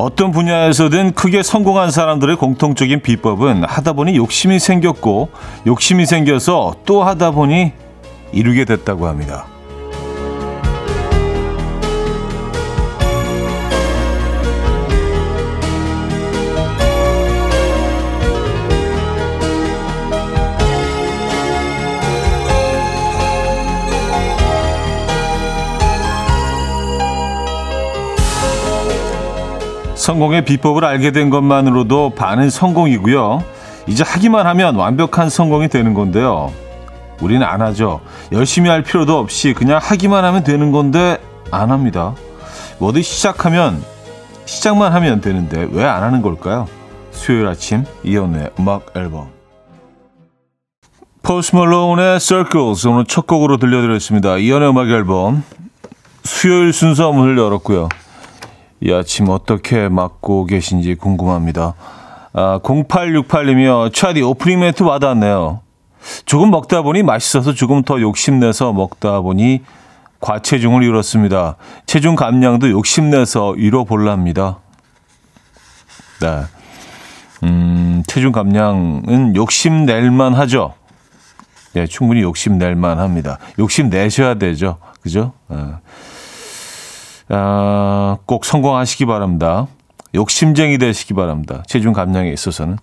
어떤 분야에서든 크게 성공한 사람들의 공통적인 비법은 하다 보니 욕심이 생겼고 욕심이 생겨서 또 하다 보니 이루게 됐다고 합니다. 성공의 비법을 알게 된 것만으로도 반은 성공이고요. 이제 하기만 하면 완벽한 성공이 되는 건데요. 우리는 안 하죠. 열심히 할 필요도 없이 그냥 하기만 하면 되는 건데 안 합니다. 뭐든 시작하면 시작만 하면 되는데 왜 안 하는 걸까요? 수요일 아침 이연의 음악 앨범 포스 멀론의 Circles 오늘 첫 곡으로 들려드렸습니다. 이연의 음악 앨범 수요일 순서 문을 열었고요. 이 아침 어떻게 맞고 계신지 궁금합니다. 아, 0868이며 차디 오프닝 멘트 와닿았네요. 조금 먹다 보니 맛있어서 조금 더 욕심내서 먹다 보니 과체중을 이뤘습니다. 체중 감량도 욕심내서 이뤄볼랍니다. 네. 음, 체중 감량은 욕심낼만 하죠. 네, 충분히 욕심낼만 합니다. 욕심내셔야 되죠. 그죠? 네. 아, 꼭 성공하시기 바랍니다. 욕심쟁이 되시기 바랍니다. 체중 감량에 있어서는.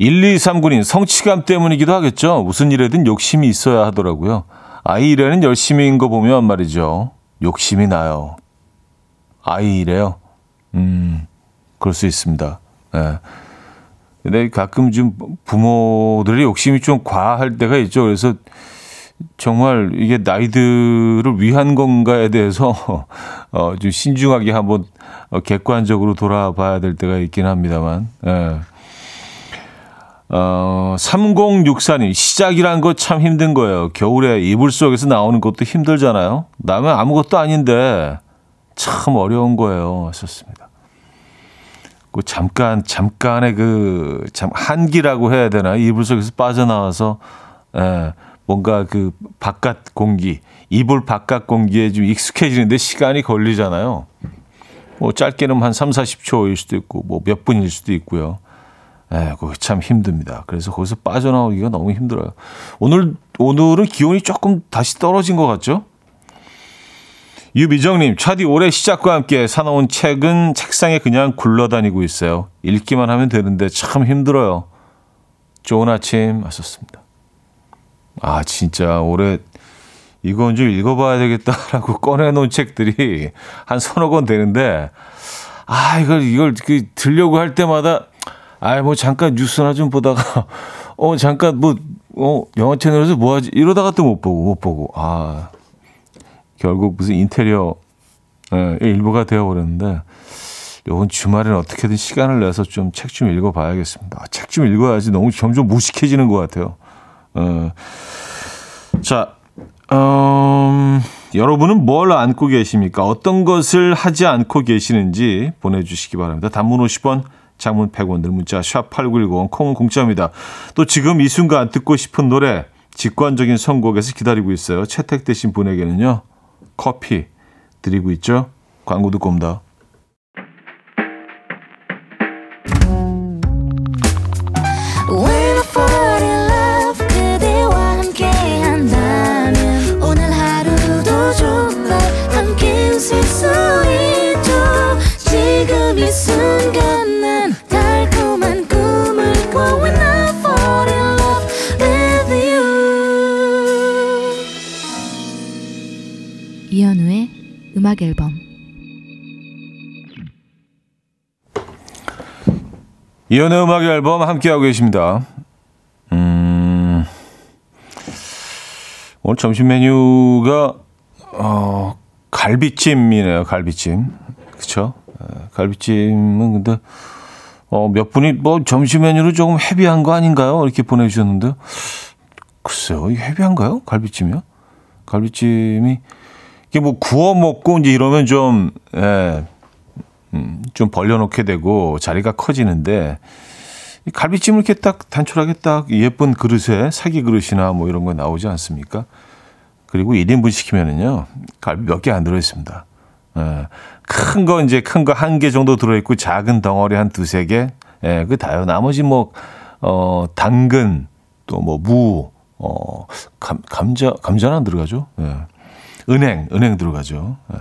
1239님, 성취감 때문이기도 하겠죠. 무슨 일에든 욕심이 있어야 하더라고요. 아이 일에는 열심히인 거 보면 말이죠. 욕심이 나요. 아이 일에요. 음, 그럴 수 있습니다. 예. 네. 근데 가끔 좀 부모들의 욕심이 좀 과할 때가 있죠. 그래서 정말 이게 나이들을 위한 건가에 대해서 어, 좀 신중하게 한번 어, 객관적으로 돌아봐야 될 때가 있긴 합니다만. 예. 어, 3064님, 시작이란 거 참 힘든 거예요. 겨울에 이불 속에서 나오는 것도 힘들잖아요. 나면 아무것도 아닌데 참 어려운 거예요. 하셨습니다. 그 잠깐, 잠깐의 그, 참, 한기라고 해야 되나? 이불 속에서 빠져나와서, 예. 뭔가 그 바깥 공기, 이불 바깥 공기에 좀 익숙해지는데 시간이 걸리잖아요. 뭐 짧게는 한 3, 40초일 수도 있고 뭐 몇 분일 수도 있고요. 에, 그거 참 힘듭니다. 그래서 거기서 빠져나오기가 너무 힘들어요. 오늘 오늘은 기온이 조금 다시 떨어진 것 같죠? 유미정님, 차디 올해 시작과 함께 사놓은 책은 책상에 그냥 굴러다니고 있어요. 읽기만 하면 되는데 참 힘들어요. 좋은 아침 하셨습니다. 아, 진짜 올해 이건 좀 읽어봐야 되겠다라고 꺼내놓은 책들이 한 서너 권 되는데, 아, 이걸, 이걸 그 들려고 할 때마다, 아, 뭐 잠깐 뉴스나 좀 보다가, 어, 잠깐 뭐, 어, 영화 채널에서 뭐 하지? 이러다가 또 못 보고, 못 보고, 아, 결국 무슨 인테리어, 예, 일부가 되어버렸는데, 이번 주말에는 어떻게든 시간을 내서 좀 책좀 읽어봐야겠습니다. 아, 책좀 읽어야지 너무 점점 무식해지는 것 같아요. 어, 자, 음, 여러분은 뭘 안고 계십니까? 어떤 것을 하지 않고 계시는지 보내주시기 바랍니다. 단문 50원, 장문 100원들 문자 샵8910 콩은 공짜입니다. 또 지금 이 순간 듣고 싶은 노래 직관적인 선곡에서 기다리고 있어요. 채택되신 분에게는요. 커피 드리고 있죠. 광고 듣고 옵니다. 음악 앨범 이연의 음악 앨범 함께하고 계십니다. 음, 오늘 점심 메뉴가 어, 갈비찜이네요. 갈비찜. 그쵸? 갈비찜은 근데 어, 몇 분이 뭐 점심 메뉴로 조금 헤비한 거 아닌가요? 이렇게 보내주셨는데 글쎄요. 이게 헤비한가요? 갈비찜이요? 갈비찜이 이게 뭐 구워 먹고 이제 이러면 좀, 예, 음, 좀 벌려놓게 되고 자리가 커지는데 이 갈비찜을 이렇게 딱 단촐하게 딱 예쁜 그릇에 사기 그릇이나 뭐 이런 거 나오지 않습니까? 그리고 1인분 시키면은요, 갈비 몇 개 안 들어있습니다. 예. 큰 거 이제 큰 거 한 개 정도 들어있고 작은 덩어리 한 두세 개. 예, 그 다요. 나머지 뭐, 어, 당근, 또 뭐, 무, 어, 감, 감자, 감자는 안 들어가죠. 예. 은행, 은행 들어가죠. 예.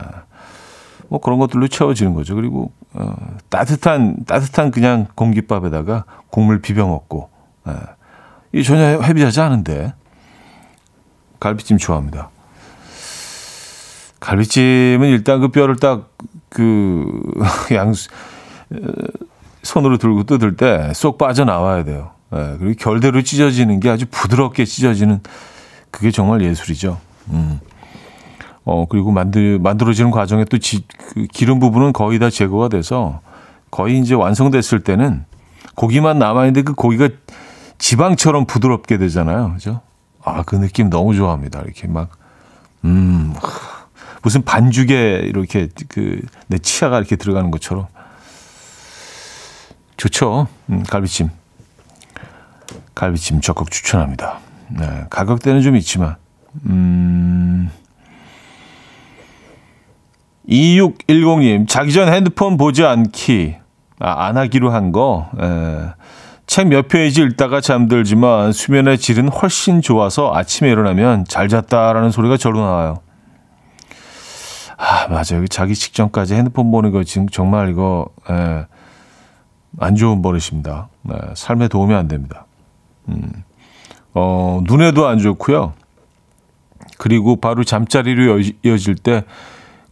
뭐 그런 것들로 채워지는 거죠. 그리고, 어, 따뜻한, 따뜻한 그냥 공깃밥에다가 국물 비벼 먹고, 예. 이 전혀 헤비하지 않은데, 갈비찜 좋아합니다. 갈비찜은 일단 그 뼈를 딱 그 양 손으로 들고 뜯을 때 쏙 빠져 나와야 돼요. 예, 그리고 결대로 찢어지는 게 아주 부드럽게 찢어지는 그게 정말 예술이죠. 음. 어, 그리고 만들, 만들어지는 과정에 또 지, 그 기름 부분은 거의 다 제거가 돼서 거의 이제 완성됐을 때는 고기만 남아있는데 그 고기가 지방처럼 부드럽게 되잖아요. 그죠? 아, 그 느낌 너무 좋아합니다. 이렇게 막, 음, 무슨 반죽에 이렇게 그 내 치아가 이렇게 들어가는 것처럼 좋죠. 음, 갈비찜. 갈비찜 적극 추천합니다. 네, 가격대는 좀 있지만, 음, 2610님, 자기 전 핸드폰 보지 않기, 아, 안 하기로 한 거, 에, 책몇 페이지 읽다가 잠들지만 수면의 질은 훨씬 좋아서 아침에 일어나면 잘 잤다라는 소리가 절로 나와요. 아, 맞아요. 자기 직전까지 핸드폰 보는 거 지금 정말 이거, 에, 안 좋은 버릇입니다. 네, 삶에 도움이 안 됩니다. 음, 어, 눈에도 안 좋고요. 그리고 바로 잠자리로 이어질 때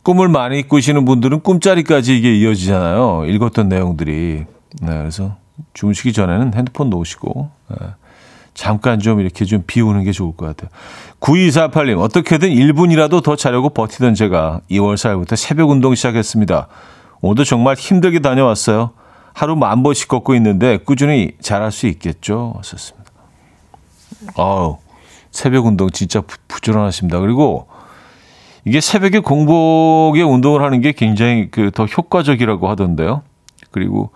꿈을 많이 꾸시는 분들은 꿈자리까지 이게 이어지잖아요. 읽었던 내용들이. 네, 그래서 주무시기 전에는 핸드폰 놓으시고, 네, 잠깐 좀 이렇게 좀 비우는 게 좋을 것 같아요. 9248님, 어떻게든 1분이라도 더 자려고 버티던 제가 2월 4일부터 새벽 운동 시작했습니다. 오늘도 정말 힘들게 다녀왔어요. 하루 만 번씩 걷고 있는데 꾸준히 잘할 수 있겠죠? 썼습니다. 아우, 새벽 운동 진짜 부, 지런하십니다 그리고 이게 새벽에 공복에 운동을 하는 게 굉장히 그 더 효과적이라고 하던데요. 그리고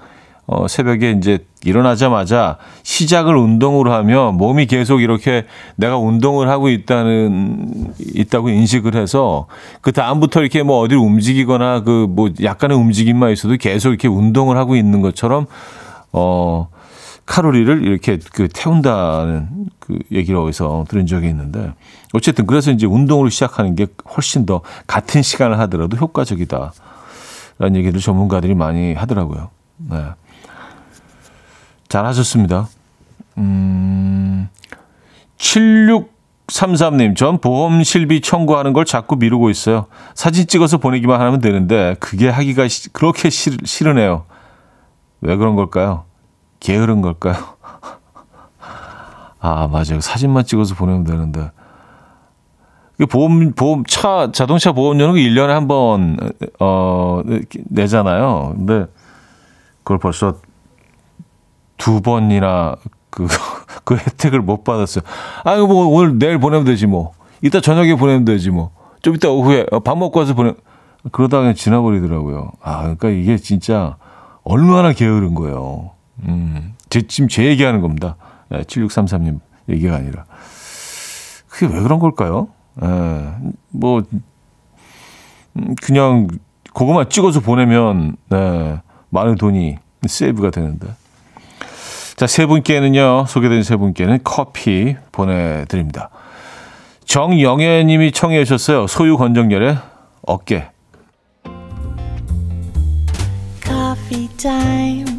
어, 새벽에 이제 일어나자마자 시작을 운동으로 하면 몸이 계속 이렇게 내가 운동을 하고 있다는 있다고 인식을 해서 그 다음부터 이렇게 뭐 어디를 움직이거나 그 뭐 약간의 움직임만 있어도 계속 이렇게 운동을 하고 있는 것처럼 어 칼로리를 이렇게 그 태운다는 그 얘기를 어디서 들은 적이 있는데 어쨌든 그래서 이제 운동으로 시작하는 게 훨씬 더 같은 시간을 하더라도 효과적이다라는 얘기를 전문가들이 많이 하더라고요. 네. 잘하셨습니다. 음, 7633님, 전 보험 실비 청구하는 걸 자꾸 미루고 있어요. 사진 찍어서 보내기만 하면 되는데, 그게 하기가 시, 그렇게 싫, 싫으네요. 왜 그런 걸까요? 게으른 걸까요? 아, 맞아요. 사진만 찍어서 보내면 되는데. 보험, 보험, 차, 자동차 보험료는 1년에 한 번, 어, 내잖아요. 근데 그걸 벌써 두 번이나 그, 그 혜택을 못 받았어요. 아, 이거 뭐 오늘 내일 보내면 되지 뭐. 이따 저녁에 보내면 되지 뭐. 좀 이따 오후에 어, 밥 먹고 와서 보내. 그러다가 지나버리더라고요. 아, 그러니까 이게 진짜 얼마나 게으른 거예요. 음, 제, 지금 제 얘기하는 겁니다. 7633님 얘기가 아니라. 그게 왜 그런 걸까요? 에, 뭐, 음, 그냥 그거만 찍어서 보내면, 네, 많은 돈이 세이브가 되는데. 자, 세 분께는요, 소개된 세 분께는 커피 보내드립니다. 정영애 님이 청해 주셨어요. 소유 건정열의 어깨. Coffee time.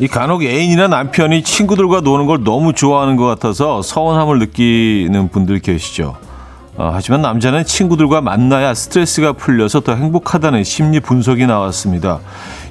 이 간혹 애인이나 남편이 친구들과 노는 걸 너무 좋아하는 것 같아서 서운함을 느끼는 분들 계시죠. 어, 하지만 남자는 친구들과 만나야 스트레스가 풀려서 더 행복하다는 심리 분석이 나왔습니다.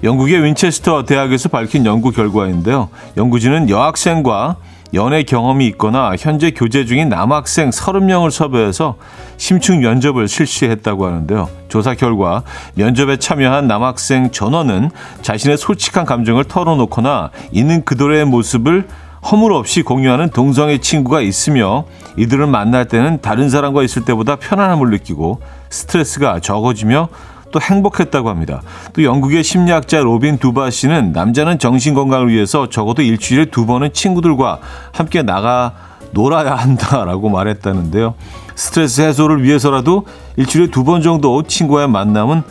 영국의 윈체스터 대학에서 밝힌 연구 결과인데요. 연구진은 여학생과 연애 경험이 있거나 현재 교제 중인 남학생 30명을 섭외해서 심층 면접을 실시했다고 하는데요. 조사 결과 면접에 참여한 남학생 전원은 자신의 솔직한 감정을 털어놓거나 있는 그대로의 모습을 허물 없이 공유하는 동성의 친구가 있으며 이들을 만날 때는 다른 사람과 있을 때보다 편안함을 느끼고 스트레스가 적어지며 또 행복했다고 합니다. 또 영국의 심리학자 로빈 던바 씨는 남자는 정신 건강을 위해서 적어도 일주일에 두 번은 친구들과 함께 나가 놀아야 한다라고 말했다는데요. 스트레스 해소를 위해서라도 일주일에 두 번 정도 친구와의 만남은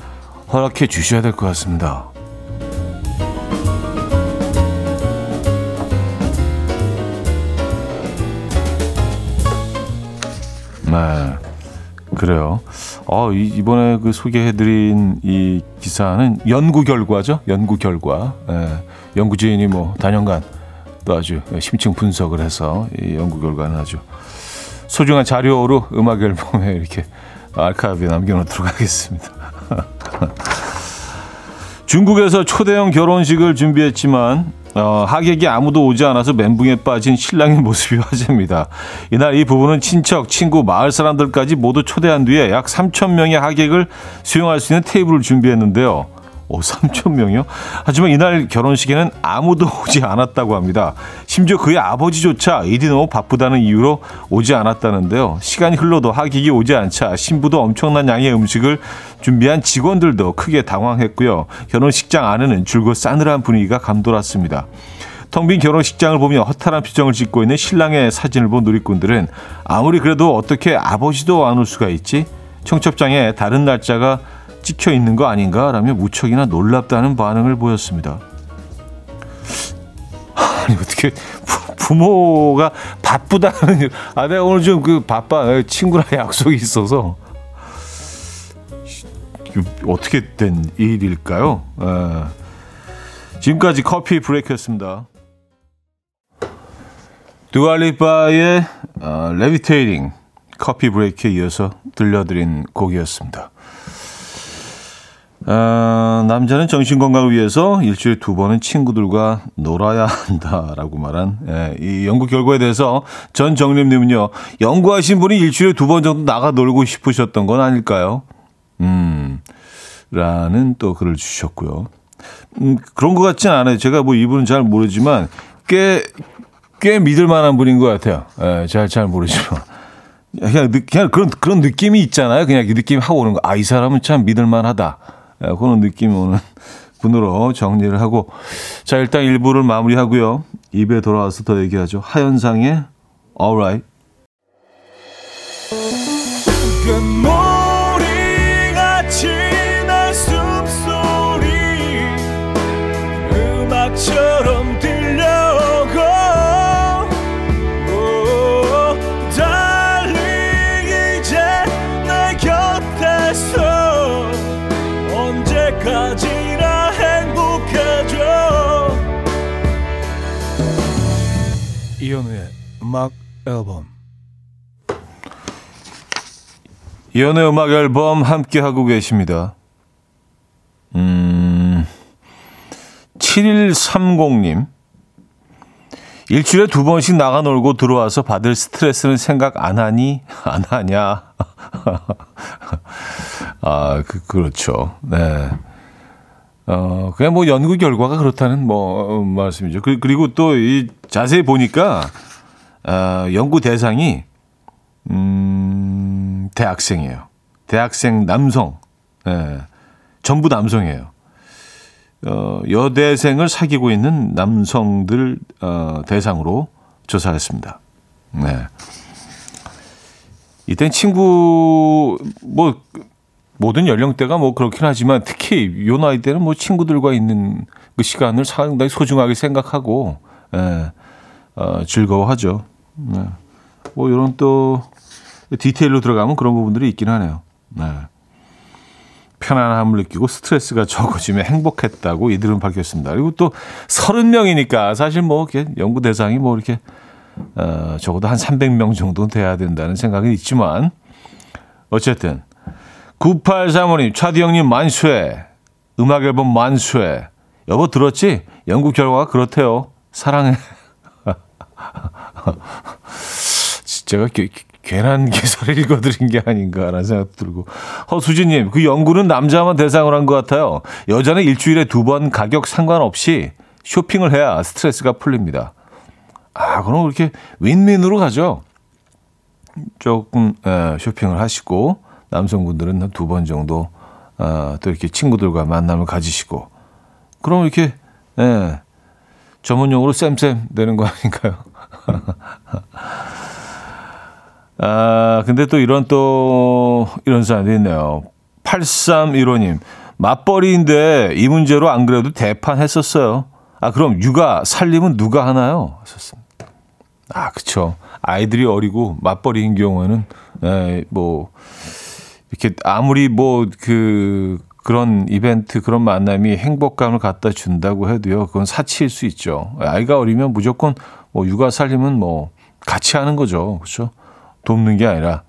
허락해 주셔야 될 것 같습니다. 네. 그래요. 어, 이, 번에 그 소개해드린 이 기사는 연구 결과죠. 연구 결과. 예, 연구진이 뭐 단연간 또 아주 심층 분석을 해서 이 연구 결과는 아주 소중한 자료로 음악 앨범에 이렇게 아카이브에 남겨놓도록 하겠습니다. 중국에서 초대형 결혼식을 준비했지만 어, 하객이 아무도 오지 않아서 멘붕에 빠진 신랑의 모습이 화제입니다. 이날 이 부부는 친척, 친구, 마을 사람들까지 모두 초대한 뒤에 약 3천 명의 하객을 수용할 수 있는 테이블을 준비했는데요. 오, 3천 명이요? 하지만 이날 결혼식에는 아무도 오지 않았다고 합니다. 심지어 그의 아버지조차 일이 너무 바쁘다는 이유로 오지 않았다는데요. 시간이 흘러도 하객이 오지 않자 신부도 엄청난 양의 음식을 준비한 직원들도 크게 당황했고요. 결혼식장 안에는 줄곧 싸늘한 분위기가 감돌았습니다. 텅빈 결혼식장을 보며 허탈한 표정을 짓고 있는 신랑의 사진을 본 누리꾼들은 아무리 그래도 어떻게 아버지도 안 올 수가 있지? 청첩장에 다른 날짜가 찍혀 있는 거 아닌가라며 무척이나 놀랍다는 반응을 보였습니다. 아니 어떻게 부, 모가 바쁘다는 아 내가 오늘 좀 그 바빠 친구랑 약속이 있어서 어떻게 된 일일까요? 아, 지금까지 커피 브레이크였습니다. 두알리바의 어, 레비테이링 커피 브레이크에 이어서 들려드린 곡이었습니다. 어, 남자는 정신 건강을 위해서 일주일에 두 번은 친구들과 놀아야 한다라고 말한 예, 이 연구 결과에 대해서 전 정림님은요 연구하신 분이 일주일에 두 번 정도 나가 놀고 싶으셨던 건 아닐까요? 음, 라는 또 글을 주셨고요. 음, 그런 것 같진 않아요. 제가 뭐 이분은 잘 모르지만 꽤, 꽤 믿을 만한 분인 것 같아요. 예, 잘, 잘 모르지만. 그냥, 그냥 그런, 그런 느낌이 있잖아요. 그냥 그 느낌 하고 오는 거. 아, 이 사람은 참 믿을 만하다. 예, 그런 느낌이 오는 분으로 정리를 하고 자 일단 1부를 마무리하고요. 입에 돌아와서 더 얘기하죠. 하현상의 Alright. 음악 앨범 이현우의 음악 앨범 함께 하고 계십니다. 음, 7130님. 일주일에 두 번씩 나가 놀고 들어와서 받을 스트레스는 생각 안 하니? 안 하냐? 아, 그, 그렇죠. 네. 어, 그냥 뭐 연구 결과가 그렇다는 뭐 말씀이죠. 그, 그리고 또 이 자세히 보니까 어, 연구 대상이 음, 대학생이에요. 대학생 남성. 예. 전부 남성이에요. 어, 여대생을 사귀고 있는 남성들 어, 대상으로 조사했습니다. 네. 이땐 친구 뭐 모든 연령대가 뭐 그렇긴 하지만 특히 요 나이 때는 뭐 친구들과 있는 그 시간을 상당히 소중하게 생각하고 예, 어, 즐거워하죠. 네. 뭐 이런 또 디테일로 들어가면 그런 부분들이 있긴 하네요. 네. 편안함을 느끼고 스트레스가 적어지면 행복했다고 이들은 밝혔습니다. 그리고 또 서른 명이니까 사실 뭐 이렇게 연구 대상이 뭐 이렇게 어, 적어도 한 300명 정도는 돼야 된다는 생각은 있지만 어쨌든 9835님, 차디 형님 만수해. 음악 앨범 만수해. 여보 들었지? 연구 결과가 그렇대요. 사랑해. 제가 게, 괜한 기사를 읽어드린 게 아닌가라는 생각 들고. 허수진님, 그 연구는 남자만 대상으로 한 것 같아요. 여자는 일주일에 두 번 가격 상관없이 쇼핑을 해야 스트레스가 풀립니다. 아, 그럼 그렇게 윈윈으로 가죠. 조금 에, 쇼핑을 하시고 남성분들은 한 두 번 정도 어, 또 이렇게 친구들과 만남을 가지시고 그럼 이렇게 에, 전문용어로 쌤쌤 되는 거 아닌가요? 아, 근데 또 이런 또 이런 사람도 있네요. 8315님. 맞벌이인데 이 문제로 안 그래도 대판 했었어요. 아, 그럼 육아 살림은 누가 하나요? 하셨습니다. 아, 그쵸. 아이들이 어리고 맞벌이인 경우에는, 에, 뭐, 이렇게 아무리 뭐, 그, 그런 이벤트, 그런 만남이 행복감을 갖다 준다고 해도요, 그건 사치일 수 있죠. 아이가 어리면 무조건 뭐, 육아 살림은 뭐, 같이 하는 거죠. 그렇죠? 돕는 게 아니라,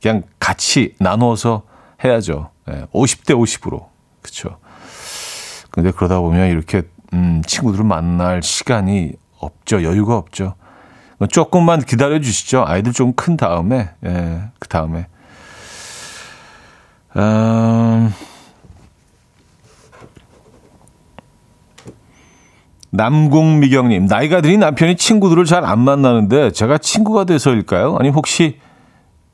그냥 같이 나눠서 해야죠. 예, 50대 50으로. 그렇죠. 근데 그러다 보면 이렇게 음, 친구들을 만날 시간이 없죠. 여유가 없죠. 조금만 기다려 주시죠. 아이들 좀 큰 다음에, 예, 그 다음에. 음, 남공미경님, 나이가 드린 남편이 친구들을 잘 안 만나는데 제가 친구가 돼서일까요? 아니, 혹시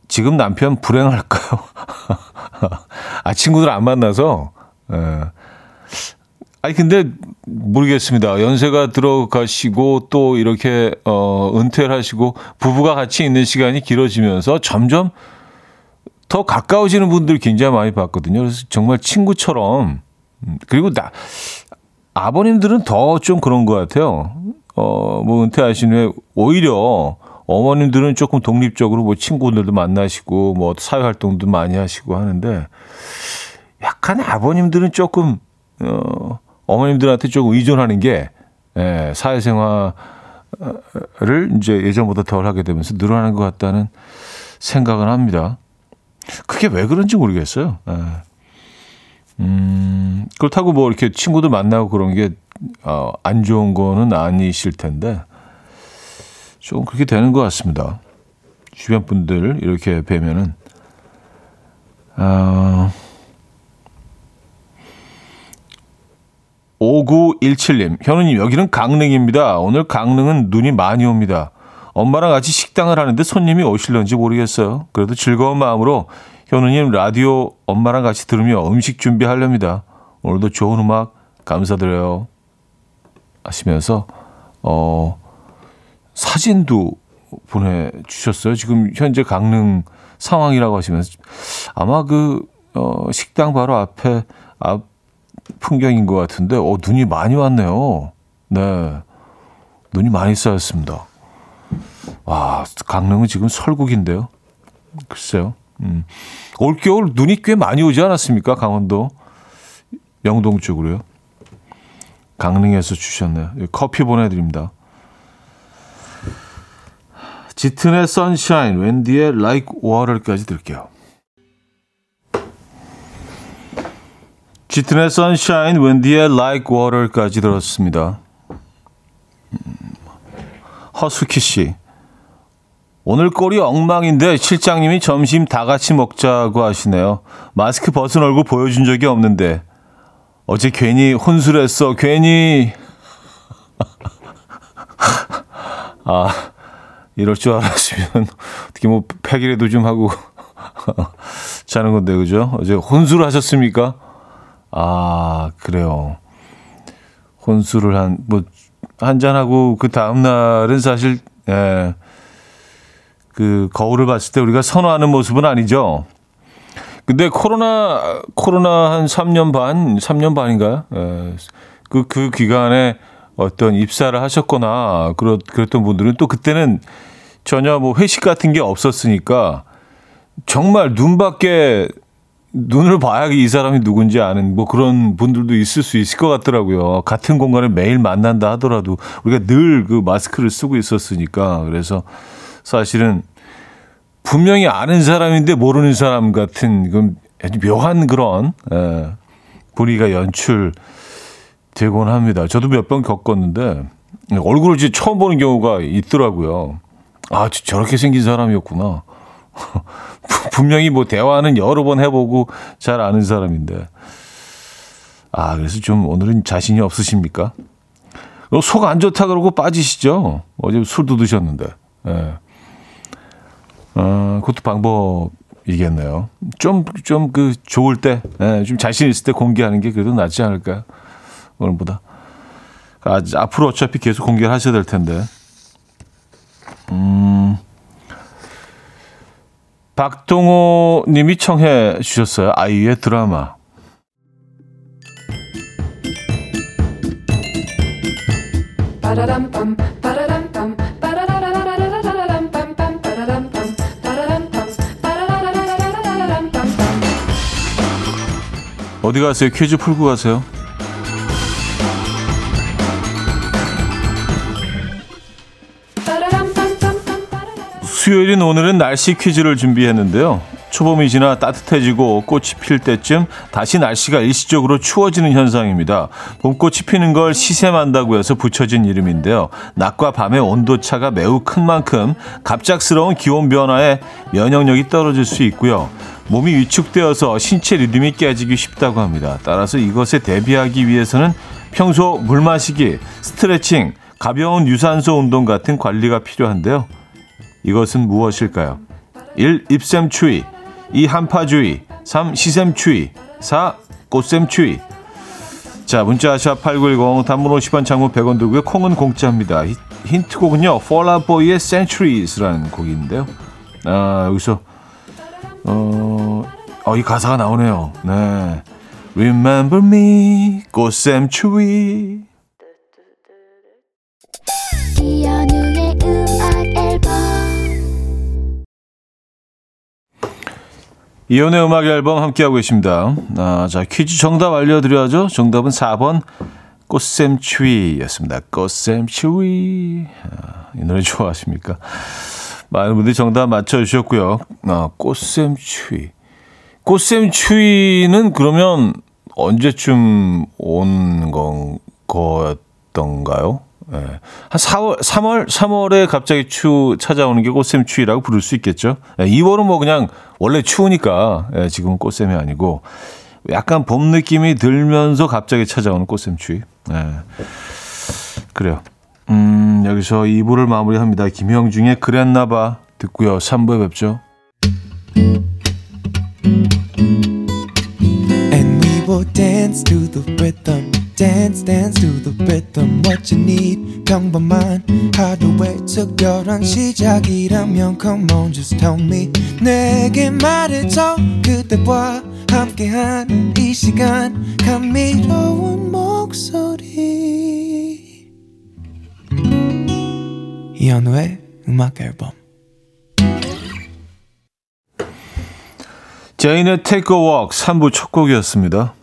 지금 남편 불행할까요? 아, 친구들 안 만나서? 예. 아니 근데 모르겠습니다. 연세가 들어가시고 또 이렇게 어 은퇴를 하시고 부부가 같이 있는 시간이 길어지면서 점점 더 가까워지는 분들 굉장히 많이 봤거든요. 그래서 정말 친구처럼 음, 그리고 나 아버님들은 더 좀 그런 것 같아요. 어 뭐 은퇴하신 후에 오히려 어머님들은 조금 독립적으로 뭐 친구들도 만나시고 뭐 사회 활동도 많이 하시고 하는데 약간 아버님들은 조금 어 어머님들한테 조금 의존하는 게 예, 사회생활을 이제 예전보다 덜 하게 되면서 늘어나는 것 같다는 생각을 합니다. 그게 왜 그런지 모르겠어요. 예. 음, 그렇다고 뭐 이렇게 친구들 만나고 그런 게, 어, 안 좋은 거는 아니실 텐데, 조금 그렇게 되는 것 같습니다. 주변 분들 이렇게 뵈면은, 어, 5917님, 현우님, 여기는 강릉입니다. 오늘 강릉은 눈이 많이 옵니다. 엄마랑 같이 식당을 하는데 손님이 오실런지 모르겠어요. 그래도 즐거운 마음으로 현우님 라디오 엄마랑 같이 들으며 음식 준비하렵니다. 오늘도 좋은 음악 감사드려요. 하시면서, 어, 사진도 보내주셨어요. 지금 현재 강릉 상황이라고 하시면서 아마 그, 어, 식당 바로 앞에, 앞, 풍경인 것 같은데, 어, 눈이 많이 왔네요. 네. 눈이 많이 쌓였습니다. 와, 강릉은 지금 설국인데요. 글쎄요. 음. 올겨울 눈이 꽤 많이 오지 않았습니까? 강원도. 영동 쪽으로요. 강릉에서 주셨네요. 커피 보내드립니다. 짙은의 선샤인, 웬디의 Like Water까지 들게요. 짙은의 선샤인, 웬디의 Like Water까지 들었습니다. 허수키 씨. 오늘 꼴이 엉망인데 실장님이 점심 다 같이 먹자고 하시네요. 마스크 벗은 얼굴 보여준 적이 없는데 어제 괜히 혼술했어. 괜히 아 이럴 줄 알았으면 어떻게 뭐 팩이라도 좀 하고 자는 건데 그죠? 어제 혼술 하셨습니까? 아, 그래요. 혼술을 한, 뭐, 한잔 하고 그 다음 날은 사실, 예, 그 거울을 봤을 때 우리가 선호하는 모습은 아니죠. 근데 코로나, 코로나 한 3년 반, 3년 반인가요? 예, 그, 그 기간에 어떤 입사를 하셨거나, 그렇, 그랬던 분들은 또 그때는 전혀 뭐 회식 같은 게 없었으니까 정말 눈밖에 눈을 봐야 이 사람이 누군지 아는 뭐 그런 분들도 있을 수 있을 것 같더라고요. 같은 공간을 매일 만난다 하더라도 우리가 늘 그 마스크를 쓰고 있었으니까 그래서 사실은 분명히 아는 사람인데 모르는 사람 같은 그 아주 묘한 그런 예, 분위기가 연출되곤 합니다. 저도 몇 번 겪었는데 얼굴을 이제 처음 보는 경우가 있더라고요. 아, 저렇게 생긴 사람이었구나. 분명히 뭐 대화는 여러 번 해보고 잘 아는 사람인데. 아, 그래서 좀 오늘은 자신이 없으십니까? 속 안 좋다 그러고 빠지시죠? 어제 술도 드셨는데. 예. 어, 그것도 방법이겠네요. 좀, 좀 그 좋을 때, 예, 좀 자신 있을 때 공개하는 게 그래도 낫지 않을까요? 오늘보다. 아, 앞으로 어차피 계속 공개를 하셔야 될 텐데. 음. 박동호 님이 청해 주셨어요. 아이유의 드라마. 어디 가세요? 퀴즈 풀고 가세요. 수요일인 오늘은 날씨 퀴즈를 준비했는데요. 초봄이 지나 따뜻해지고 꽃이 필 때쯤 다시 날씨가 일시적으로 추워지는 현상입니다. 봄꽃이 피는 걸 시샘한다고 해서 붙여진 이름인데요. 낮과 밤의 온도차가 매우 큰 만큼 갑작스러운 기온 변화에 면역력이 떨어질 수 있고요. 몸이 위축되어서 신체 리듬이 깨지기 쉽다고 합니다. 따라서 이것에 대비하기 위해서는 평소 물 마시기, 스트레칭, 가벼운 유산소 운동 같은 관리가 필요한데요. 이것은 무엇일까요? 1. 입샘추위 2. 한파주의 3. 시샘추위 4. 꽃샘추위 자 문자 샵 8910 단문 50원 장문 100원 들고요 콩은 공짜입니다 힌트곡은요 Boy의 Centuries라는 곡인데요 아 여기서 어, 어, 이 가사가 나오네요 네 Remember me 꽃샘추위 이혼의 음악 앨범 함께하고 계십니다. 아, 자, 퀴즈 정답 알려드려야죠. 정답은 4번 꽃샘추위였습니다. 꽃샘추위. 아, 이 노래 좋아하십니까? 많은 분들이 정답 맞춰주셨고요. 아, 꽃샘 추위. 꽃샘 추위는 그러면 언제쯤 온 건, 거였던가요? 예. 한 4월, 3월, 3월에 갑자기 추 찾아오는 게 꽃샘 추위라고 부를 수 있겠죠. 예, 2월은 뭐 그냥 원래 추우니까 예, 지금은 꽃샘이 아니고 약간 봄 느낌이 들면서 갑자기 찾아오는 꽃샘 추위. 예. 그래요. 음, 여기서 2부를 마무리합니다. 김형중의 그랬나봐 듣고요. 3부에 뵙죠. Dance to the rhythm. dance dance to the rhythm what you need 평범한 하루의 특별한 시작이라면 come on just tell me 내게 말해줘 그대와 함께한 이 시간 감미로운 이현우의 음악 앨범 제인의 Take a Walk 3부 첫 곡이었습니다.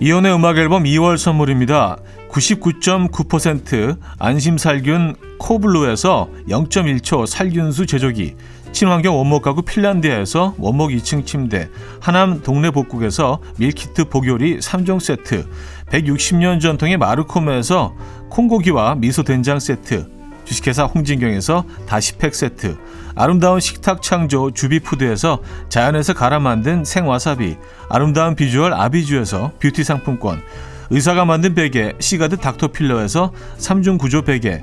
이현우의 음악앨범 2월 선물입니다. 99.9% 안심살균 코블루에서 0.1초 살균수 제조기 친환경 원목 가구 핀란드에서 원목 2층 침대 하남 동네 복국에서 밀키트 복요리 3종 세트 160년 전통의 마르코메에서 콩고기와 미소 된장 세트 주식회사 홍진경에서 다시팩 세트 아름다운 식탁 창조 주비푸드에서 자연에서 갈아 만든 생와사비 아름다운 비주얼 아비주에서 뷰티 상품권 의사가 만든 베개 시가드 닥터필로에서 3중 구조 베개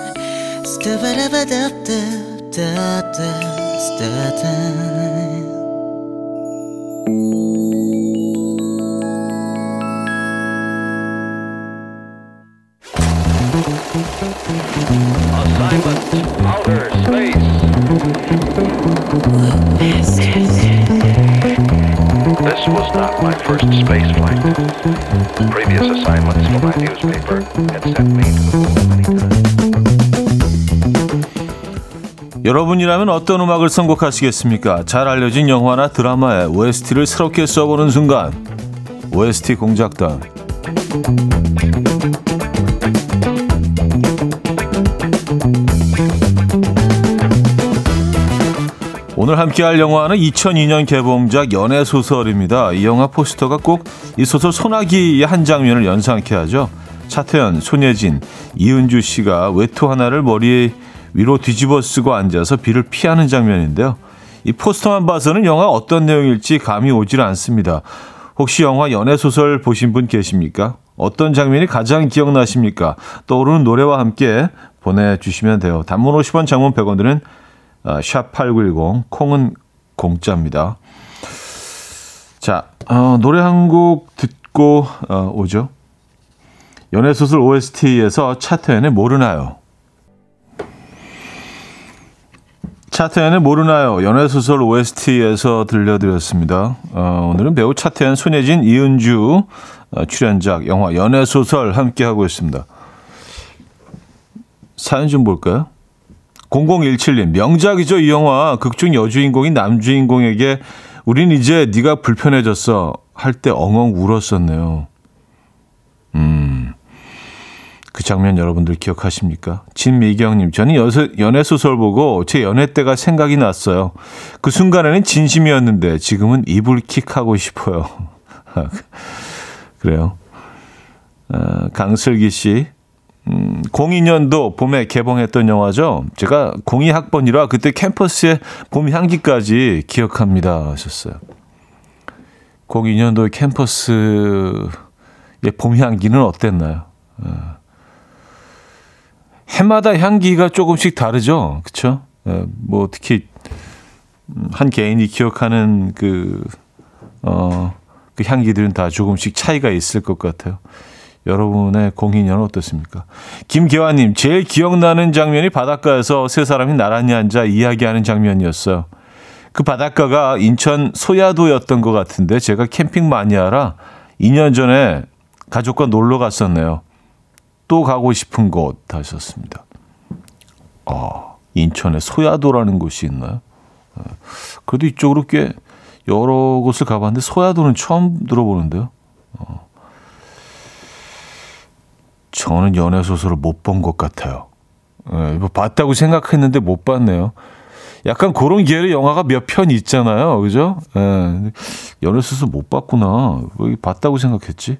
This was not my first space flight. 여러분이라면 어떤 음악을 선곡하시겠습니까? 잘 알려진 영화나 드라마의 OST를 새롭게 써보는 순간 OST 공작단 오늘 함께할 영화는 2002년 개봉작 연애 소설입니다. 이 영화 포스터가 꼭 이 소설 소나기의 한 장면을 연상케 하죠. 차태현, 손예진, 이은주 씨가 외투 하나를 머리 위로 뒤집어 쓰고 앉아서 비를 피하는 장면인데요. 이 포스터만 봐서는 영화 어떤 내용일지 감이 오질 않습니다. 혹시 영화 연애 소설 보신 분 계십니까? 어떤 장면이 가장 기억나십니까? 떠오르는 노래와 함께 보내주시면 돼요. 단문 50원, 장문 100원 드는 샵8910 콩은 공짜입니다. 자, 어, 노래 한 곡 듣고 어, 오죠. 연애소설 OST에서 차태현의 모르나요? 차태현의 모르나요? 연애소설 OST에서 들려드렸습니다. 어, 오늘은 배우 차태현, 손예진, 이은주 어, 출연작 영화 연애소설 함께하고 있습니다. 사연 좀 볼까요? 0017님 명작이죠 이 영화 극중 여주인공이 남주인공에게 우린 이제 네가 불편해졌어 할 때 엉엉 울었었네요. 음. 그 장면 여러분들 기억하십니까? 진미경님, 저는 연애 소설 보고 제 연애 때가 생각이 났어요. 그 순간에는 진심이었는데 지금은 이불킥 하고 싶어요. 그래요. 어, 강슬기 씨, 음, 02년도 봄에 개봉했던 영화죠. 제가 02학번이라 그때 캠퍼스의 봄 향기까지 기억합니다. 하셨어요. 02년도 캠퍼스의 봄 향기는 어땠나요? 어. 해마다 향기가 조금씩 다르죠. 그쵸? 어, 뭐 특히 한 개인이 기억하는 그, 어, 그 향기들은 다 조금씩 차이가 있을 것 같아요. 여러분의 공인연은 어떻습니까? 김계환님, 제일 기억나는 장면이 바닷가에서 세 사람이 나란히 앉아 이야기하는 장면이었어요. 그 바닷가가 인천 소야도였던 것 같은데 제가 캠핑 마니아라 2년 전에 가족과 놀러 갔었네요. 또 가고 싶은 곳 하셨습니다. 아, 인천에 소야도라는 곳이 있나요? 어, 그래도 이쪽으로 꽤 여러 곳을 가봤는데 소야도는 처음 들어보는데요. 어. 저는 연애 소설을 못 본 것 같아요. 예, 뭐 봤다고 생각했는데 못 봤네요. 약간 그런 계열의 영화가 몇 편 있잖아요. 그죠? 예, 연애 소설 못 봤구나. 봤다고 생각했지.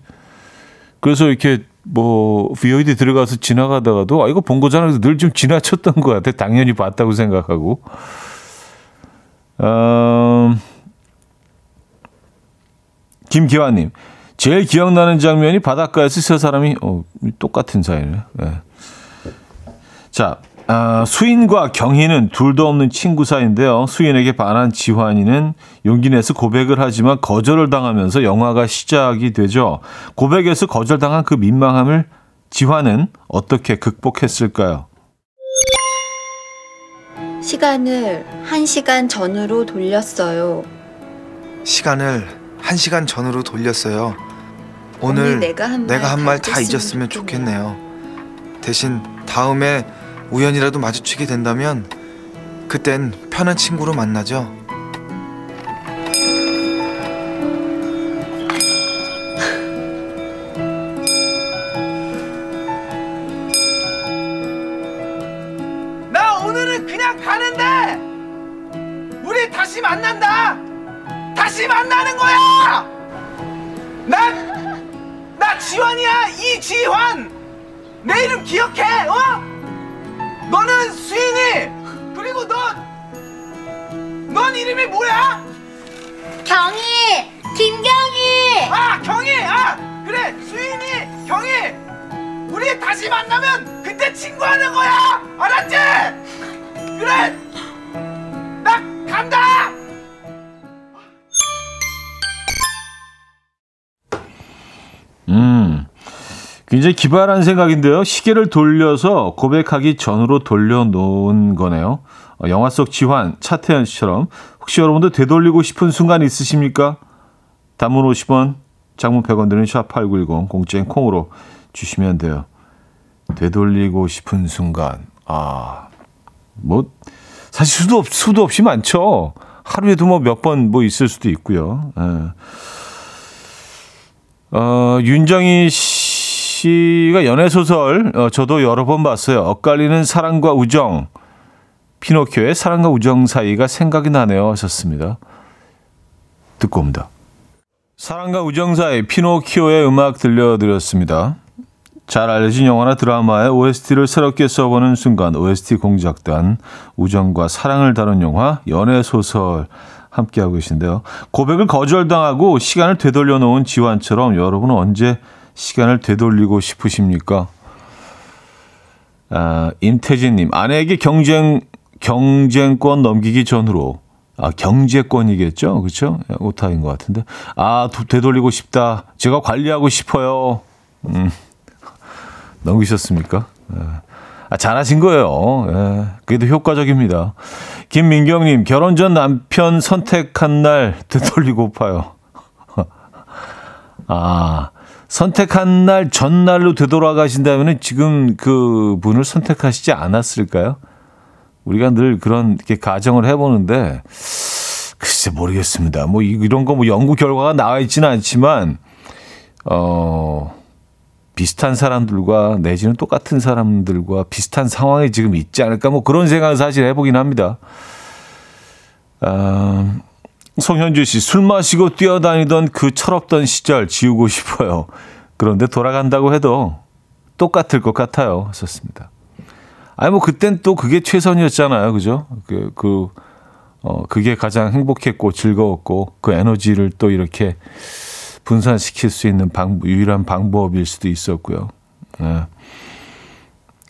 그래서 이렇게 뭐 VOD 들어가서 지나가다가도 아 이거 본 거잖아. 그래서 늘 좀 지나쳤던 것 같아. 당연히 봤다고 생각하고. 음, 김기환님. 제일 기억나는 장면이 바닷가에서 세 사람이 어, 똑같은 사이네. 네. 자, 아, 수인과 경희는 둘도 없는 친구 사이인데요. 수인에게 반한 지환이는 용기 내서 고백을 하지만 거절을 당하면서 영화가 시작이 되죠. 고백에서 거절당한 그 민망함을 지환은 어떻게 극복했을까요? 시간을 한 시간 전으로 돌렸어요. 시간을 한 시간 전으로 돌렸어요. 오늘 내가 한말 내가 한 말 다 잊었으면 좋겠네요. 대신 다음에 우연이라도 마주치게 된다면 그땐 편한 친구로 만나죠. 나 오늘은 그냥 가는데 우리 다시 만난다. 다시 만나는 거야. 난나 지환이야 이지환. 내 이름 기억해. 어? 너는 수인이 그리고 넌 넌 이름이 뭐야? 경희! 김경희! 아 경희 아 그래 수인이 경희 우리 다시 만나면 그때 친구하는 거야 알았지? 그래 나 간다 굉장히 기발한 생각인데요. 시계를 돌려서 고백하기 전으로 돌려놓은 거네요. 어, 영화 속 지환, 차태현 씨처럼 혹시 여러분도 되돌리고 싶은 순간 있으십니까? 단문 50원, 장문 100원 드는 샵8910 공짜인 콩으로 주시면 돼요. 되돌리고 싶은 순간. 아, 뭐 사실 수도 없, 수도 없이 많죠. 하루에도 뭐 몇 번 뭐 있을 수도 있고요. 예. 어, 윤정희 씨 가 연애 소설, 어, 저도 여러 번 봤어요. 엇갈리는 사랑과 우정. 피노키오의 사랑과 우정 사이가 생각이 나네요. 하셨습니다. 듣고 옵니다. 사랑과 우정 사이, 피노키오의 음악 들려드렸습니다. 잘 알려진 영화나 드라마의 OST를 새롭게 써보는 순간, OST 공작단, 우정과 사랑을 다룬 영화, 연애 소설, 함께하고 계신데요. 고백을 거절당하고 시간을 되돌려 놓은 지환처럼 여러분은 언제 시간을 되돌리고 싶으십니까? 아, 임태진님, 아내에게 경쟁, 경쟁권 넘기기 전으로, 아, 경제권이겠죠? 그렇죠? 오타인 것 같은데. 아, 도- 되돌리고 싶다. 제가 관리하고 싶어요. 음, 넘기셨습니까? 예. 아, 잘하신 거예요. 예, 더 효과적입니다. 김민경님, 결혼 전 남편 선택한 날 되돌리고파요. 아, 선택한 날 전날로 되돌아가신다면 지금 그 분을 선택하시지 않았을까요? 우리가 늘 그런 이렇게 가정을 해보는데, 글쎄 모르겠습니다. 뭐 이- 이런 거 뭐 연구 결과가 나와 있지는 않지만, 어, 비슷한 사람들과 내지는 똑같은 사람들과 비슷한 상황에 지금 있지 않을까 뭐 그런 생각을 사실 해보긴 합니다. 아, 송현주 씨, 술 마시고 뛰어다니던 그 철없던 시절 지우고 싶어요. 그런데 돌아간다고 해도 똑같을 것 같아요. 하셨습니다. 아니, 뭐, 그땐 또 그게 최선이었잖아요. 그죠? 그, 그, 어, 그게 가장 행복했고 즐거웠고 그 에너지를 또 이렇게 분산시킬 수 있는 방, 유일한 방법일 수도 있었고요. 예.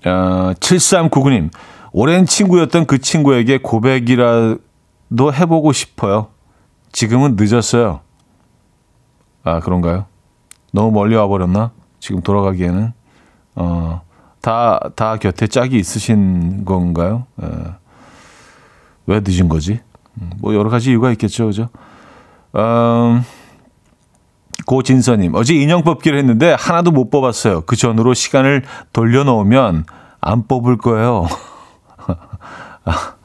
아, 7399님, 오랜 친구였던 그 친구에게 고백이라도 해보고 싶어요. 지금은 늦었어요. 아, 그런가요? 너무 멀리 와버렸나? 지금 돌아가기에는? 어, 다, 다 곁에 짝이 있으신 건가요? 예. 왜 늦은 거지? 음, 뭐 여러 가지 이유가 있겠죠, 그죠? 음, 고진서님, 어제 인형 뽑기를 했는데 하나도 못 뽑았어요. 그 전으로 시간을 돌려놓으면 안 뽑을 거예요.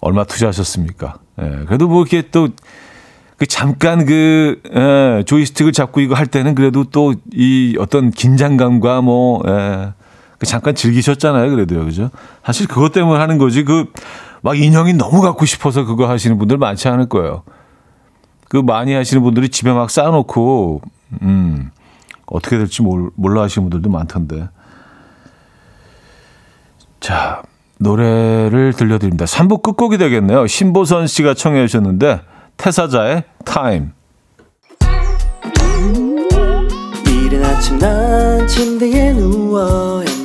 얼마 투자하셨습니까? 예, 그래도 뭐 이렇게 또, 그 잠깐 그, 예, 조이스틱을 잡고 이거 할 때는 그래도 또 이 어떤 긴장감과 뭐, 예, 그 잠깐 즐기셨잖아요. 그래도요. 그죠? 사실 그것 때문에 하는 거지. 그, 막 인형이 너무 갖고 싶어서 그거 하시는 분들 많지 않을 거예요. 그 많이 하시는 분들이 집에 막 쌓아놓고, 음, 어떻게 될지 몰, 몰라 하시는 분들도 많던데. 자, 노래를 들려드립니다. 3부 끝곡이 되겠네요. 신보선 씨가 청해 주셨는데, 태사자의 타임. 이른 아침 난 침대에 누워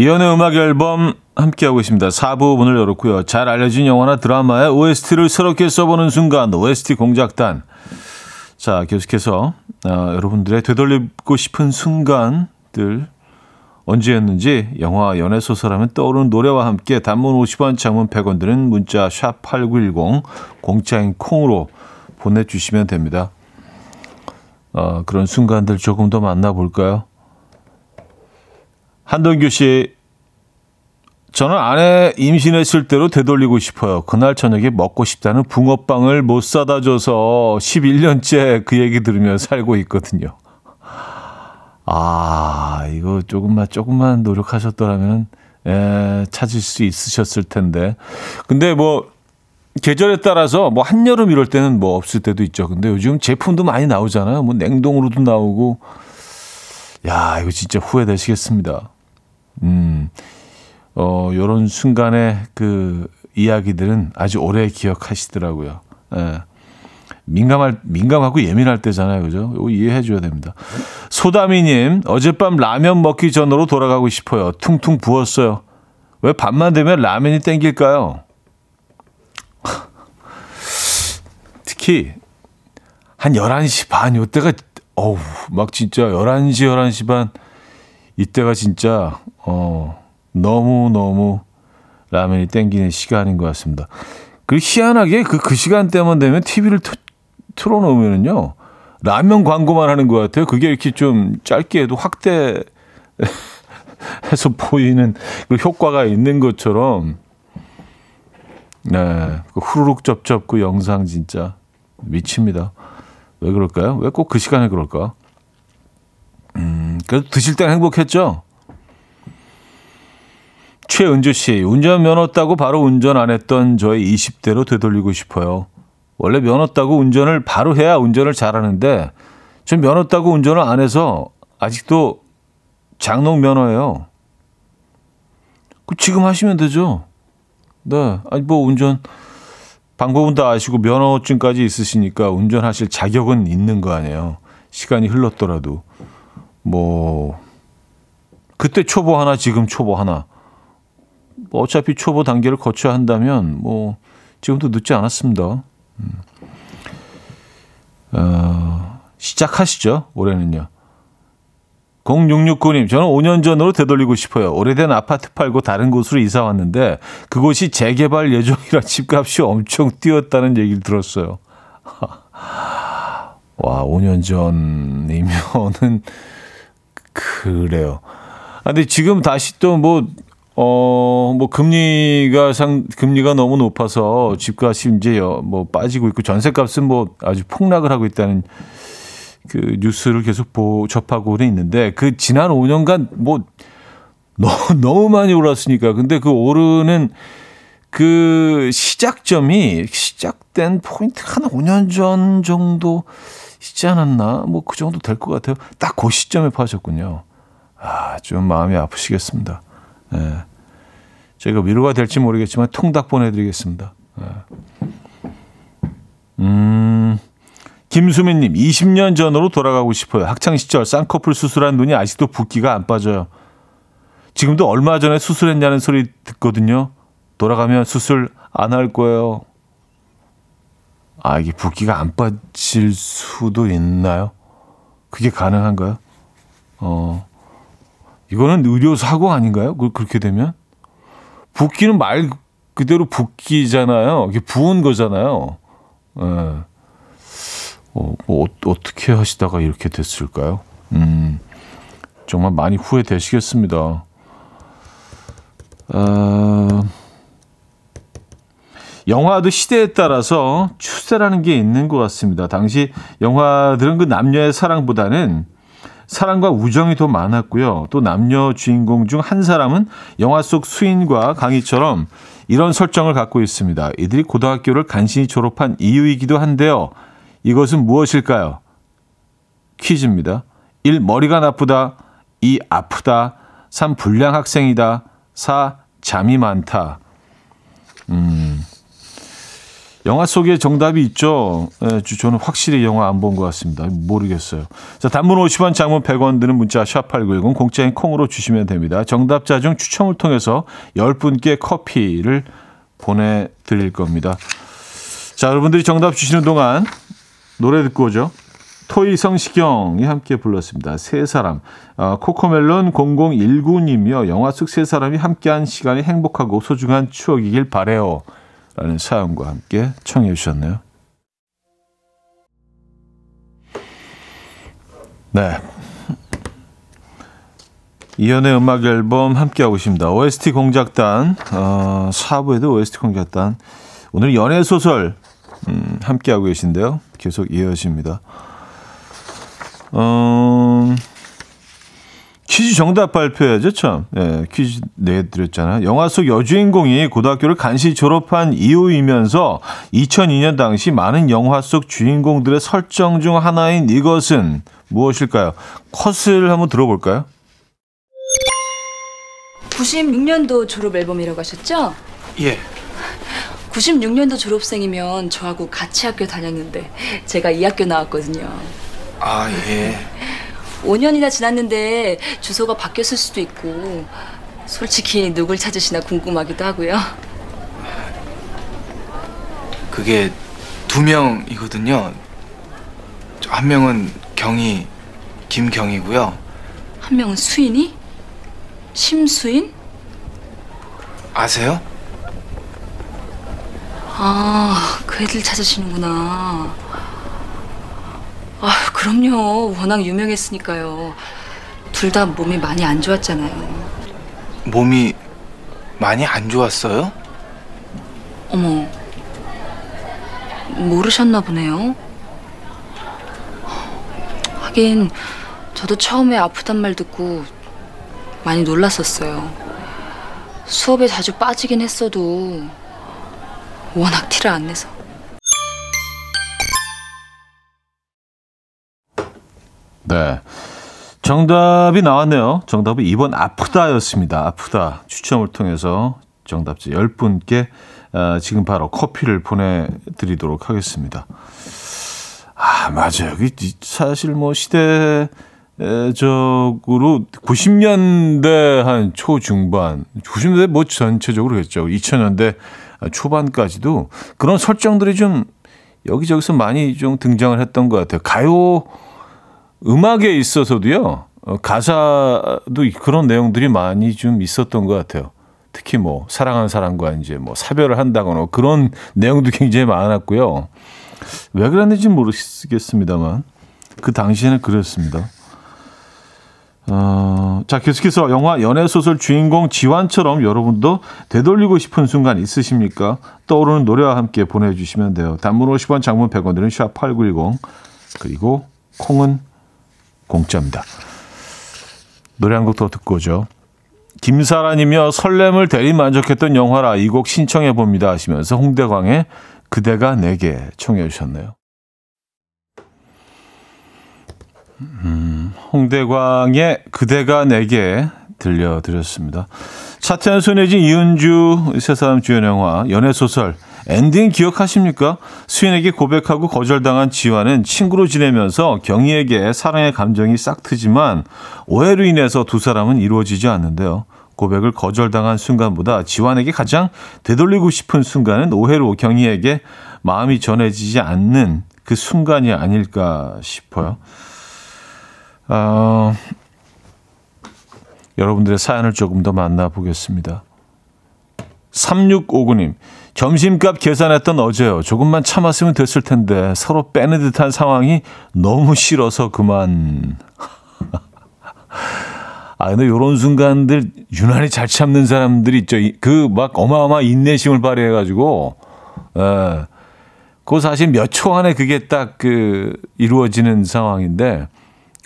이연의 음악 앨범 함께하고 있습니다. 4부 문을 열었고요. 잘 알려진 영화나 드라마의 OST를 새롭게 써보는 순간 OST 공작단. 자, 계속해서 어, 여러분들의 되돌리고 싶은 순간들 언제였는지 영화 연애 소설하면 떠오르는 노래와 함께 단문 50원, 장문 100원 드는 문자 샵 8910 공짜인 콩으로 보내 주시면 됩니다. 어, 그런 순간들 조금 더 만나 볼까요? 한동규 씨, 저는 아내 임신했을 때로 되돌리고 싶어요. 그날 저녁에 먹고 싶다는 붕어빵을 못 사다 줘서 11년째 그 얘기 들으며 살고 있거든요. 아, 이거 조금만, 조금만 노력하셨더라면, 예, 찾을 수 있으셨을 텐데. 근데 뭐, 계절에 따라서 뭐 한여름 이럴 때는 뭐 없을 때도 있죠. 근데 요즘 제품도 많이 나오잖아요. 뭐 냉동으로도 나오고. 야, 이거 진짜 후회되시겠습니다. 음, 어, 요런 순간의 그 이야기들은 아주 오래 기억하시더라고요. 예. 민감할, 민감하고 예민할 때잖아요. 그죠? 이거 이해해 줘야 됩니다. 소다미님, 어젯밤 라면 먹기 전으로 돌아가고 싶어요. 퉁퉁 부었어요. 왜 밤만 되면 라면이 땡길까요? 특히, 한 11시 반, 요때가, 어우, 막 진짜 11시, 11시 반, 이때가 진짜, 어, 너무너무 라면이 땡기는 시간인 것 같습니다. 그리고 희한하게 그, 그 시간대만 되면 TV를 틀어놓으면은요, 라면 광고만 하는 것 같아요. 그게 이렇게 좀 짧게 해도 확대 해서 보이는 그 효과가 있는 것처럼, 네, 그 후루룩 접접 그 영상 진짜 미칩니다. 왜 그럴까요? 왜 꼭 그 시간에 그럴까? 음, 그래도 드실 땐 행복했죠? 최은주 씨, 운전면허 따고 바로 운전 안 했던 저의 20대로 되돌리고 싶어요. 원래 면허 따고 운전을 바로 해야 운전을 잘하는데, 전 면허 따고 운전을 안 해서 아직도 장롱 면허예요. 그 지금 하시면 되죠. 네. 아니, 뭐 운전, 방법은 다 아시고 면허증까지 있으시니까 운전하실 자격은 있는 거 아니에요. 시간이 흘렀더라도. 뭐, 그때 초보 하나, 지금 초보 하나. 뭐 어차피 초보 단계를 거쳐야 한다면 뭐 지금도 늦지 않았습니다. 음. 어, 시작하시죠. 올해는요. 0669님, 저는 5년 전으로 되돌리고 싶어요. 오래된 아파트 팔고 다른 곳으로 이사 왔는데 그곳이 재개발 예정이라 집값이 엄청 뛰었다는 얘기를 들었어요. 와, 5년 전이면은 그래요. 아, 근데 지금 다시 또 뭐 어, 뭐, 금리가 상, 금리가 너무 높아서 집값이 이제 뭐 빠지고 있고 전세 값은 뭐 아주 폭락을 하고 있다는 그 뉴스를 계속 보, 접하고는 있는데 그 지난 5년간 뭐 너무, 너무 많이 올랐으니까. 근데 그 오르는 그 시작점이 시작된 포인트 한 5년 전 정도 있지 않았나? 뭐 그 정도 될 것 같아요. 딱 그 시점에 파셨군요. 아, 좀 마음이 아프시겠습니다. 예. 저희가 위로가 될지 모르겠지만 통닭 보내드리겠습니다. 예. 음, 김수민님, 20년 전으로 돌아가고 싶어요. 학창 시절 쌍꺼풀 수술한 눈이 아직도 붓기가 안 빠져요. 지금도 얼마 전에 수술했냐는 소리 듣거든요. 돌아가면 수술 안 할 거예요. 아, 이게 붓기가 안 빠질 수도 있나요? 그게 가능한가요? 어, 이거는 의료 사고 아닌가요? 그, 그렇게 되면? 붓기는 말 그대로 붓기잖아요. 이게 부은 거잖아요. 예. 어, 뭐, 어, 떻게 하시다가 이렇게 됐을까요? 음, 정말 많이 후회되시겠습니다. 어, 영화도 시대에 따라서 추세라는 게 있는 것 같습니다. 당시 영화들은 그 남녀의 사랑보다는 사랑과 우정이 더 많았고요. 또 남녀 주인공 중 한 사람은 영화 속 수인과 강희처럼 이런 설정을 갖고 있습니다. 이들이 고등학교를 간신히 졸업한 이유이기도 한데요. 이것은 무엇일까요? 퀴즈입니다. 1. 머리가 나쁘다. 2. 아프다. 3. 불량 학생이다. 4. 잠이 많다. 음. 영화 속에 정답이 있죠. 네, 저는 확실히 영화 안 본 것 같습니다. 모르겠어요. 자, 단문 50원, 장문 100원 드는 문자 샵8910 공짜인 콩으로 주시면 됩니다. 정답자 중 추첨을 통해서 10분께 커피를 보내드릴 겁니다. 자, 여러분들이 정답 주시는 동안 노래 듣고 오죠. 토이 성시경이 함께 불렀습니다. 세 사람. 어, 코코멜론 0019님이요. 영화 속 세 사람이 함께한 시간이 행복하고 소중한 추억이길 바래요. 라는 사연과 함께 청해 주셨네요. 네. 이연의 음악 앨범 함께하고 있습니다. OST 공작단, 어, 4부에도 OST 공작단. 오늘 연애소설, 음, 함께하고 계신데요. 계속 이어집니다. 어, 퀴즈 정답 발표해야죠, 참. 예, 퀴즈 내드렸잖아요. 영화 속 여주인공이 고등학교를 간신히 졸업한 이후이면서 2002년 당시 많은 영화 속 주인공들의 설정 중 하나인 이것은 무엇일까요? 컷을 한번 들어볼까요? 96년도 졸업 앨범이라고 하셨죠? 예. 96년도 졸업생이면 저하고 같이 학교 다녔는데 제가 이 학교 나왔거든요. 아, 예. 5년이나 지났는데 주소가 바뀌었을 수도 있고 솔직히 누굴 찾으시나 궁금하기도 하고요. 그게 두 명이거든요. 저한 명은 경희, 김경희고요. 한 명은 수인이? 심수인? 아세요? 아, 그 애들 찾으시는구나. 아, 그럼요. 워낙 유명했으니까요. 둘 다 몸이 많이 안 좋았잖아요. 몸이 많이 안 좋았어요? 어머, 모르셨나 보네요. 하긴 저도 처음에 아프단 말 듣고 많이 놀랐었어요. 수업에 자주 빠지긴 했어도 워낙 티를 안 내서. 네. 정답이 나왔네요. 정답은 2번 아프다였습니다. 아프다. 추첨을 통해서 정답자 10분께 어, 지금 바로 커피를 보내드리도록 하겠습니다. 아, 맞아요. 이 사실 뭐 시대 적으로 90년대 한 초중반, 90년대 뭐 전체적으로 그랬죠. 2000년대 초반까지도 그런 설정들이 좀 여기저기서 많이 좀 등장을 했던 것 같아요. 가요 음악에 있어서도요, 어, 가사도 그런 내용들이 많이 좀 있었던 것 같아요. 특히 뭐, 사랑하는 사람과 이제 뭐, 사별을 한다거나 그런 내용도 굉장히 많았고요. 왜 그랬는지 모르겠습니다만, 그 당시에는 그랬습니다. 어, 자, 계속해서 영화 연애 소설 주인공 지환처럼 여러분도 되돌리고 싶은 순간 있으십니까? 떠오르는 노래와 함께 보내주시면 돼요. 단문 50원, 장문 100원 드는 샵 8910. 그리고 콩은 공짜입니다. 노래 한 곡 더 듣고 오죠. 김사라님이요. 설렘을 대리 만족했던 영화라 이 곡 신청해 봅니다 하시면서 홍대광의 그대가 내게 청해 주셨네요. 음, 홍대광의 그대가 내게 들려드렸습니다. 차태현, 손예진, 이은주 세 사람 주연 영화 연애소설 엔딩 기억하십니까? 수인에게 고백하고 거절당한 지환은 친구로 지내면서 경희에게 사랑의 감정이 싹 트지만 오해로 인해서 두 사람은 이루어지지 않는데요. 고백을 거절당한 순간보다 지환에게 가장 되돌리고 싶은 순간은 오해로 경희에게 마음이 전해지지 않는 그 순간이 아닐까 싶어요. 어, 여러분들의 사연을 조금 더 만나보겠습니다. 3659님, 점심값 계산했던 어제요. 조금만 참았으면 됐을 텐데 서로 빼는 듯한 상황이 너무 싫어서 그만. 아, 근데 요런 순간들 유난히 잘 참는 사람들이 있죠. 그 막 어마어마 인내심을 발휘해 가지고, 예. 그 사실 몇 초 안에 그게 딱 그 이루어지는 상황인데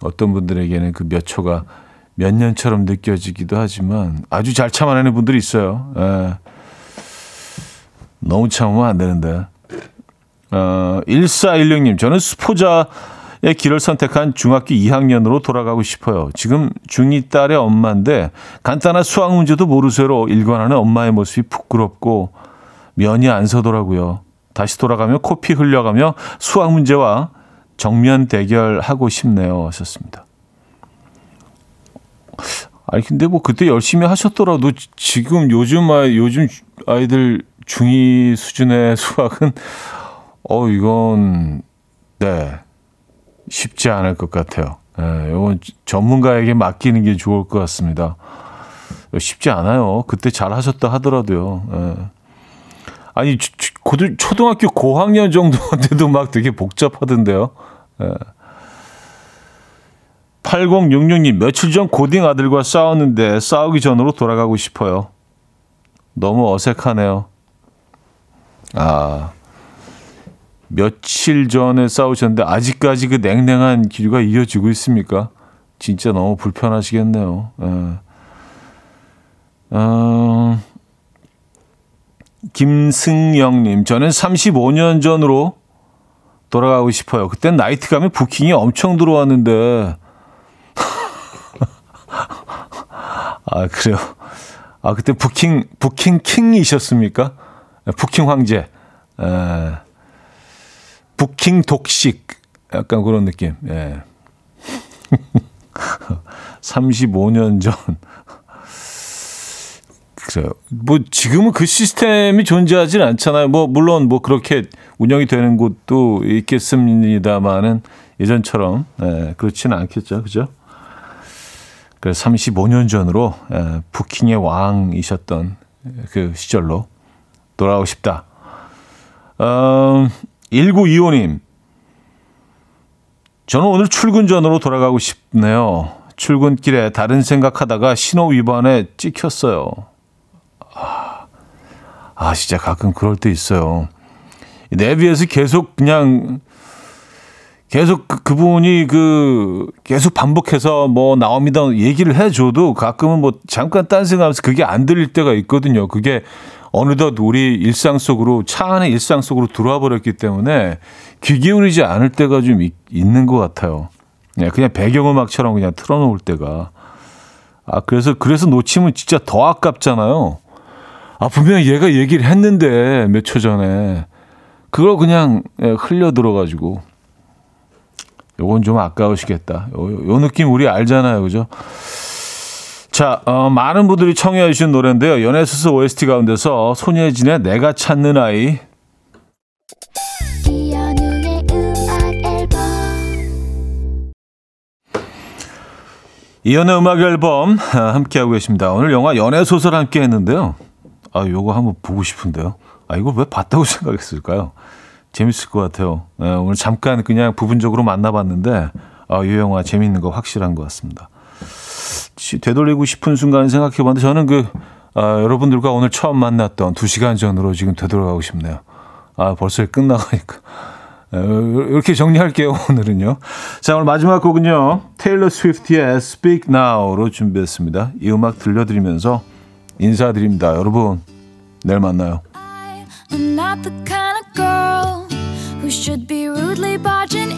어떤 분들에게는 그 몇 초가 몇 년처럼 느껴지기도 하지만 아주 잘 참아내는 분들이 있어요. 예. 너무 참으면 안 되는데. 어, 1416님, 저는 수포자의 길을 선택한 중학교 2학년으로 돌아가고 싶어요. 지금 중2 딸의 엄마인데 간단한 수학 문제도 모르쇠로 일관하는 엄마의 모습이 부끄럽고 면이 안 서더라고요. 다시 돌아가며 코피 흘려가며 수학 문제와 정면 대결하고 싶네요. 하셨습니다. 아니 근데 뭐 그때 열심히 하셨더라도 지금 요즘 아이 요즘 아이들 중2 수준의 수학은 어 이건 네 쉽지 않을 것 같아요. 예, 이건 전문가에게 맡기는 게 좋을 것 같습니다. 쉽지 않아요. 그때 잘 하셨다 하더라도요. 예. 아니 고등 초등학교 고학년 정도한테도 막 되게 복잡하던데요. 예. 8066님, 며칠 전 고딩 아들과 싸웠는데 싸우기 전으로 돌아가고 싶어요. 너무 어색하네요. 아, 며칠 전에 싸우셨는데 아직까지 그 냉랭한 기류가 이어지고 있습니까? 진짜 너무 불편하시겠네요. 예. 어, 김승영님, 저는 35년 전으로 돌아가고 싶어요. 그땐 나이트 가면 부킹이 엄청 들어왔는데. 아, 그래요. 아, 그때 부킹, 부킹 킹이셨습니까? 부킹 황제. 에, 부킹 독식. 약간 그런 느낌. 예. 35년 전. 그래요. 뭐 지금은 그 시스템이 존재하진 않잖아요. 뭐 물론 뭐 그렇게 운영이 되는 곳도 있겠습니다만은 예전처럼 예, 그렇지는 않겠죠, 그죠? 그래서 35년 전으로 예, 부킹의 왕이셨던 그 시절로 돌아가고 싶다. 어, 1925님. 저는 오늘 출근 전으로 돌아가고 싶네요. 출근길에 다른 생각하다가 신호 위반에 찍혔어요. 아, 아, 진짜 가끔 그럴 때 있어요. 내비에서 계속 그냥 계속 그, 그분이 그 계속 반복해서 뭐 나옵니다 얘기를 해줘도 가끔은 뭐 잠깐 딴 생각하면서 그게 안 들릴 때가 있거든요. 그게 어느덧 우리 일상 속으로 차 안에 일상 속으로 들어와 버렸기 때문에 귀 기울이지 않을 때가 좀 있, 있는 것 같아요. 네, 그냥 배경음악처럼 그냥 틀어놓을 때가 아 그래서 그래서 놓치면 진짜 더 아깝잖아요. 아 분명히 얘가 얘기를 했는데 몇 초 전에 그걸 그냥 예, 흘려 들어가지고 요건 좀 아까우시겠다. 요, 요 느낌 우리 알잖아요, 그죠? 자, 어, 많은 분들이 청해 주신 노래인데요. 연애수수 OST 가운데서 손예진의 내가 찾는 아이 이연우의 음악 앨범 이연의 음악 앨범 아, 함께하고 계십니다. 오늘 영화 연애소설 함께 했는데요. 아, 요거 한번 보고 싶은데요. 아, 이걸 왜 봤다고 생각했을까요? 재밌을 것 같아요. 네, 오늘 잠깐 그냥 부분적으로 만나봤는데, 아, 이 영화 재밌는 거 확실한 것 같습니다. 시- 되돌리고 싶은 순간 생각해봤는데, 저는 그, 아, 여러분들과 오늘 처음 만났던 두 시간 전으로 지금 되돌아가고 싶네요. 아, 벌써 끝나가니까. 에, 이렇게 정리할게요, 오늘은요. 자, 오늘 마지막 곡은요. 테일러 스위프트의 Speak Now로 준비했습니다. 이 음악 들려드리면서 인사드립니다. 여러분, 내일 만나요. I'm not the kind of girl who should be rudely barging